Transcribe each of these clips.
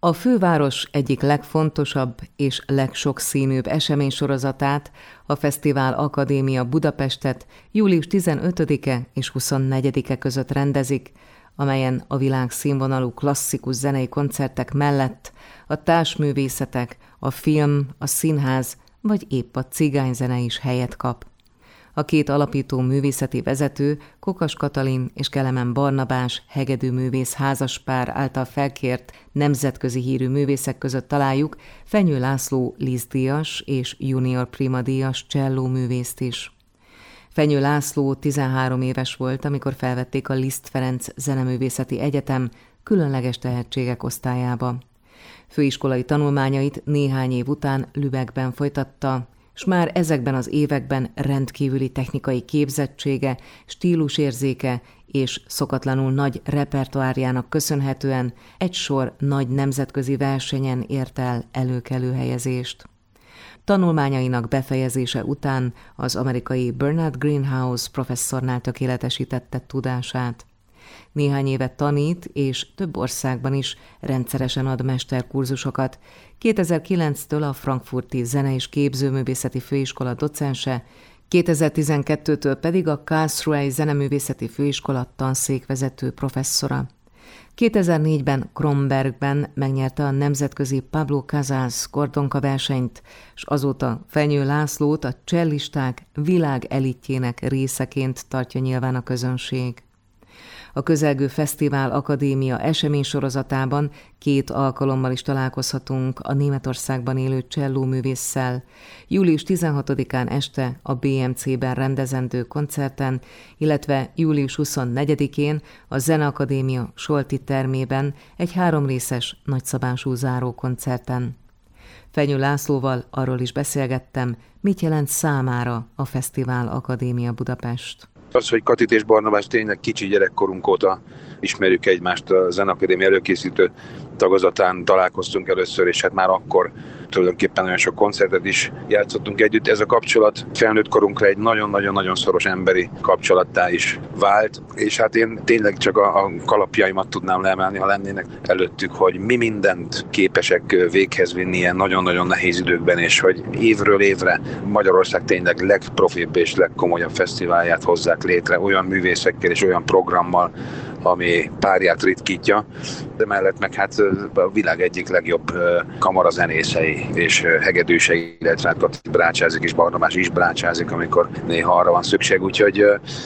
A főváros egyik legfontosabb és legsokszínűbb eseménysorozatát, a Fesztivál Akadémia Budapestet július 15-e és 24-e között rendezik, amelyen a világ színvonalú klasszikus zenei koncertek mellett a társművészetek, a film, a színház vagy épp a cigányzene is helyet kap. A két alapító művészeti vezető, Kokas Katalin és Kelemen Barnabás hegedűművész házaspár által felkért nemzetközi hírű művészek között találjuk Fenyő László Díjas és Junior Prima Díjas cselló művészt is. Fenyő László 13 éves volt, amikor felvették a Liszt Ferenc Zeneművészeti Egyetem különleges tehetségek osztályába. Főiskolai tanulmányait néhány év után Lübeckben folytatta, és már ezekben az években rendkívüli technikai képzettsége, stílusérzéke és szokatlanul nagy repertoárjának köszönhetően egy sor nagy nemzetközi versenyen ért el előkelő helyezést. Tanulmányainak befejezése után az amerikai Bernard Greenhouse professzornál tökéletesítette tudását. Néhány évet tanít, és több országban is rendszeresen ad mesterkurzusokat. 2009-től a Frankfurti Zene- és Képzőművészeti Főiskola docense, 2012-től pedig a Karlsruhe Zeneművészeti Főiskola tanszékvezető professzora. 2004-ben Krombergben megnyerte a nemzetközi Pablo Casals kordonka versenyt, és azóta Fenyő Lászlót a csellisták világ elitjének részeként tartja nyilván a közönség. A közelgő Fesztivál Akadémia esemény sorozatában két alkalommal is találkozhatunk a Németországban élő cselló művésszel. Július 16-án este a BMC-ben rendezendő koncerten, illetve július 24-én a Zeneakadémia Solti termében egy háromrészes nagyszabású záró koncerten. Fenyő Lászlóval arról is beszélgettem, mit jelent számára a Fesztivál Akadémia Budapest. Az, hogy Katit és Barnabás tényleg kicsi gyerekkorunk óta ismerjük egymást a Zenakadémia előkészítő tagozatán találkoztunk először, és hát már akkor tulajdonképpen nagyon sok koncertet is játszottunk együtt. Ez a kapcsolat felnőtt korunkra egy nagyon-nagyon-nagyon szoros emberi kapcsolattá is vált, és hát én tényleg csak a, a kalapjaimat tudnám leemelni, ha lennének előttük, hogy mi mindent képesek véghez vinni ilyen nagyon-nagyon nehéz időkben, és hogy évről évre Magyarország tényleg legprofibb és legkomolyabb fesztiválját hozzák létre olyan művészekkel és olyan programmal, ami párját ritkítja, de mellett meg hát a világ egyik legjobb kamarazenészei és hegedűsei, illetve hát brácsázik és Barnabás is brácsázik, amikor néha arra van szükség, úgyhogy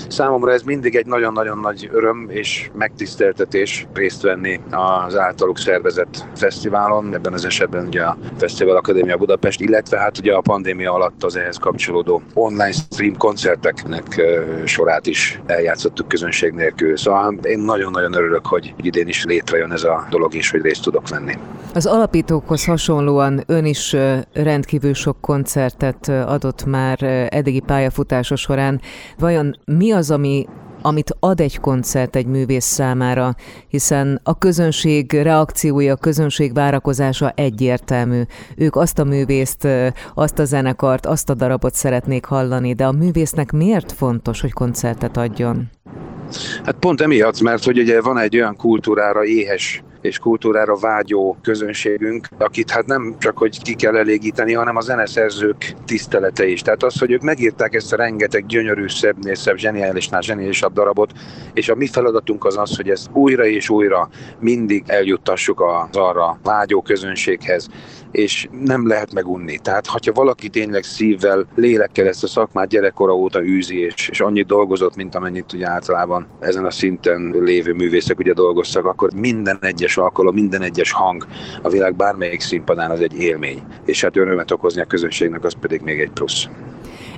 számomra ez mindig egy nagyon-nagyon nagy öröm és megtiszteltetés részt venni az általuk szervezett fesztiválon, ebben az esetben ugye a Fesztivál Akadémia Budapest, illetve hát ugye a pandémia alatt az ehhez kapcsolódó online stream koncerteknek sorát is eljátszottuk közönség nélkül. Szóval én nagyon-nagyon örülök, hogy idén is létrejön ez a dolog is, hogy részt tudok venni. Az alapítókhoz hasonlóan ön is rendkívül sok koncertet adott már eddigi pályafutása során. Vajon mi az, ami amit ad egy koncert egy művész számára, hiszen a közönség reakciója, a közönség várakozása egyértelmű. Ők azt a művészt, azt a zenekart, azt a darabot szeretnék hallani, de a művésznek miért fontos, hogy koncertet adjon? Hát pont emiatt, mert hogy ugye van egy olyan kultúrára éhes és kultúrára vágyó közönségünk, akit hát nem csak, hogy ki kell elégíteni, hanem a zeneszerzők tisztelete is. Tehát az, hogy ők megírták ezt a rengeteg gyönyörű, szebbnél szebb, zseniálisnál zseniálisabb darabot, és a mi feladatunk az az, hogy ezt újra és újra mindig eljuttassuk az arra vágyó közönséghez, és nem lehet megunni. Tehát, ha valaki tényleg szívvel, lélekkel ezt a szakmát gyerekkora óta űzi, és, és annyit dolgozott, mint amennyit ugye általában ezen a szinten lévő művészek ugye dolgoztak, akkor minden egyes alkalom, minden egyes hang a világ bármelyik színpadán az egy élmény. És hát örömet okozni a közönségnek, az pedig még egy plusz.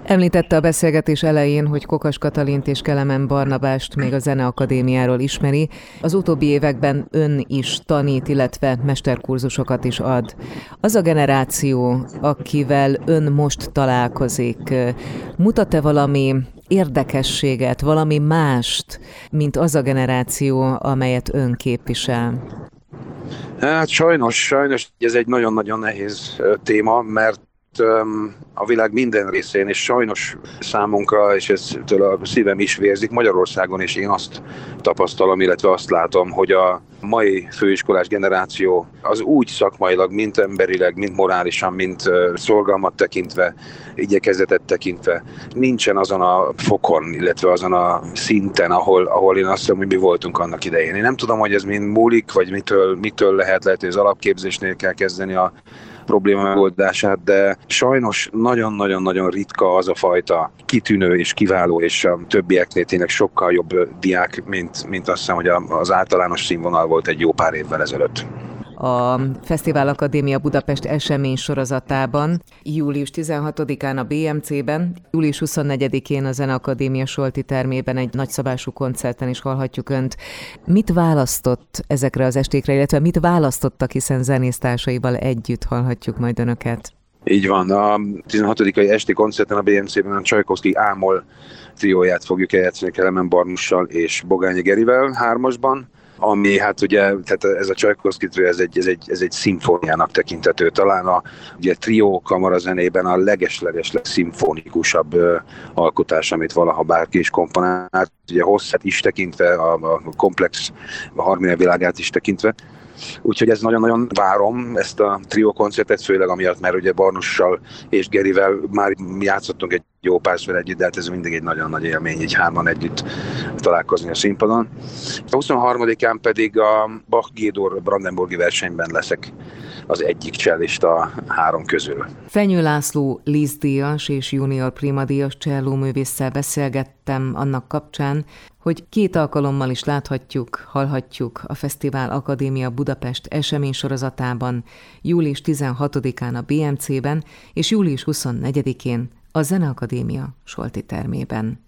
Említette a beszélgetés elején, hogy Kokas Katalint és Kelemen Barnabást még a Zeneakadémiáról ismeri. Az utóbbi években ön is tanít, illetve mesterkurzusokat is ad. Az a generáció, akivel ön most találkozik, mutat-e valami érdekességet, valami mást, mint az a generáció, amelyet ön képvisel? Hát sajnos, sajnos ez egy nagyon-nagyon nehéz téma, mert a világ minden részén, és sajnos számunkra, és ez a szívem is vérzik, Magyarországon is én azt tapasztalom, illetve azt látom, hogy a mai főiskolás generáció az úgy szakmailag, mint emberileg, mint morálisan, mint szolgalmat tekintve, igyekezetet tekintve, nincsen azon a fokon, illetve azon a szinten, ahol, ahol én azt hiszem, hogy mi voltunk annak idején. Én nem tudom, hogy ez mind múlik, vagy mitől, mitől lehet, lehet, hogy az alapképzésnél kell kezdeni a probléma megoldását, de sajnos nagyon-nagyon-nagyon ritka az a fajta kitűnő és kiváló, és a többieknél tényleg sokkal jobb diák, mint, mint azt hiszem, hogy az általános színvonal volt egy jó pár évvel ezelőtt a Fesztivál Akadémia Budapest esemény sorozatában, július 16-án a BMC-ben, július 24-én a Zeneakadémia Solti termében egy nagyszabású koncerten is hallhatjuk Önt. Mit választott ezekre az estékre, illetve mit választottak, hiszen zenésztársaival együtt hallhatjuk majd Önöket? Így van. A 16. esti koncerten a BMC-ben a Csajkovszki Ámol trióját fogjuk eljátszani Kelemen Barnussal és Bogányi Gerivel hármasban ami hát ugye, tehát ez a Csajkovszki trió, ez egy, ez egy, ez egy szimfóniának tekintető. Talán a ugye, trió kamarazenében a leges-leges legszimfonikusabb alkotás, amit valaha bárki is komponált. Ugye hosszát is tekintve, a, a komplex a harmónia világát is tekintve. Úgyhogy ez nagyon-nagyon várom ezt a trió koncertet, főleg amiatt, mert ugye Barnussal és Gerivel már játszottunk egy jó párszor együtt, de hát ez mindig egy nagyon nagy élmény, így hárman együtt találkozni a színpadon. A 23-án pedig a Bach Gédor Brandenburgi versenyben leszek az egyik csellista három közül. Fenyő László Díjas és junior primadíjas csellóművésszel beszélgettem annak kapcsán, hogy két alkalommal is láthatjuk, hallhatjuk a Fesztivál Akadémia Budapest esemény sorozatában, július 16-án a BMC-ben és július 24-én a Zeneakadémia Solti termében.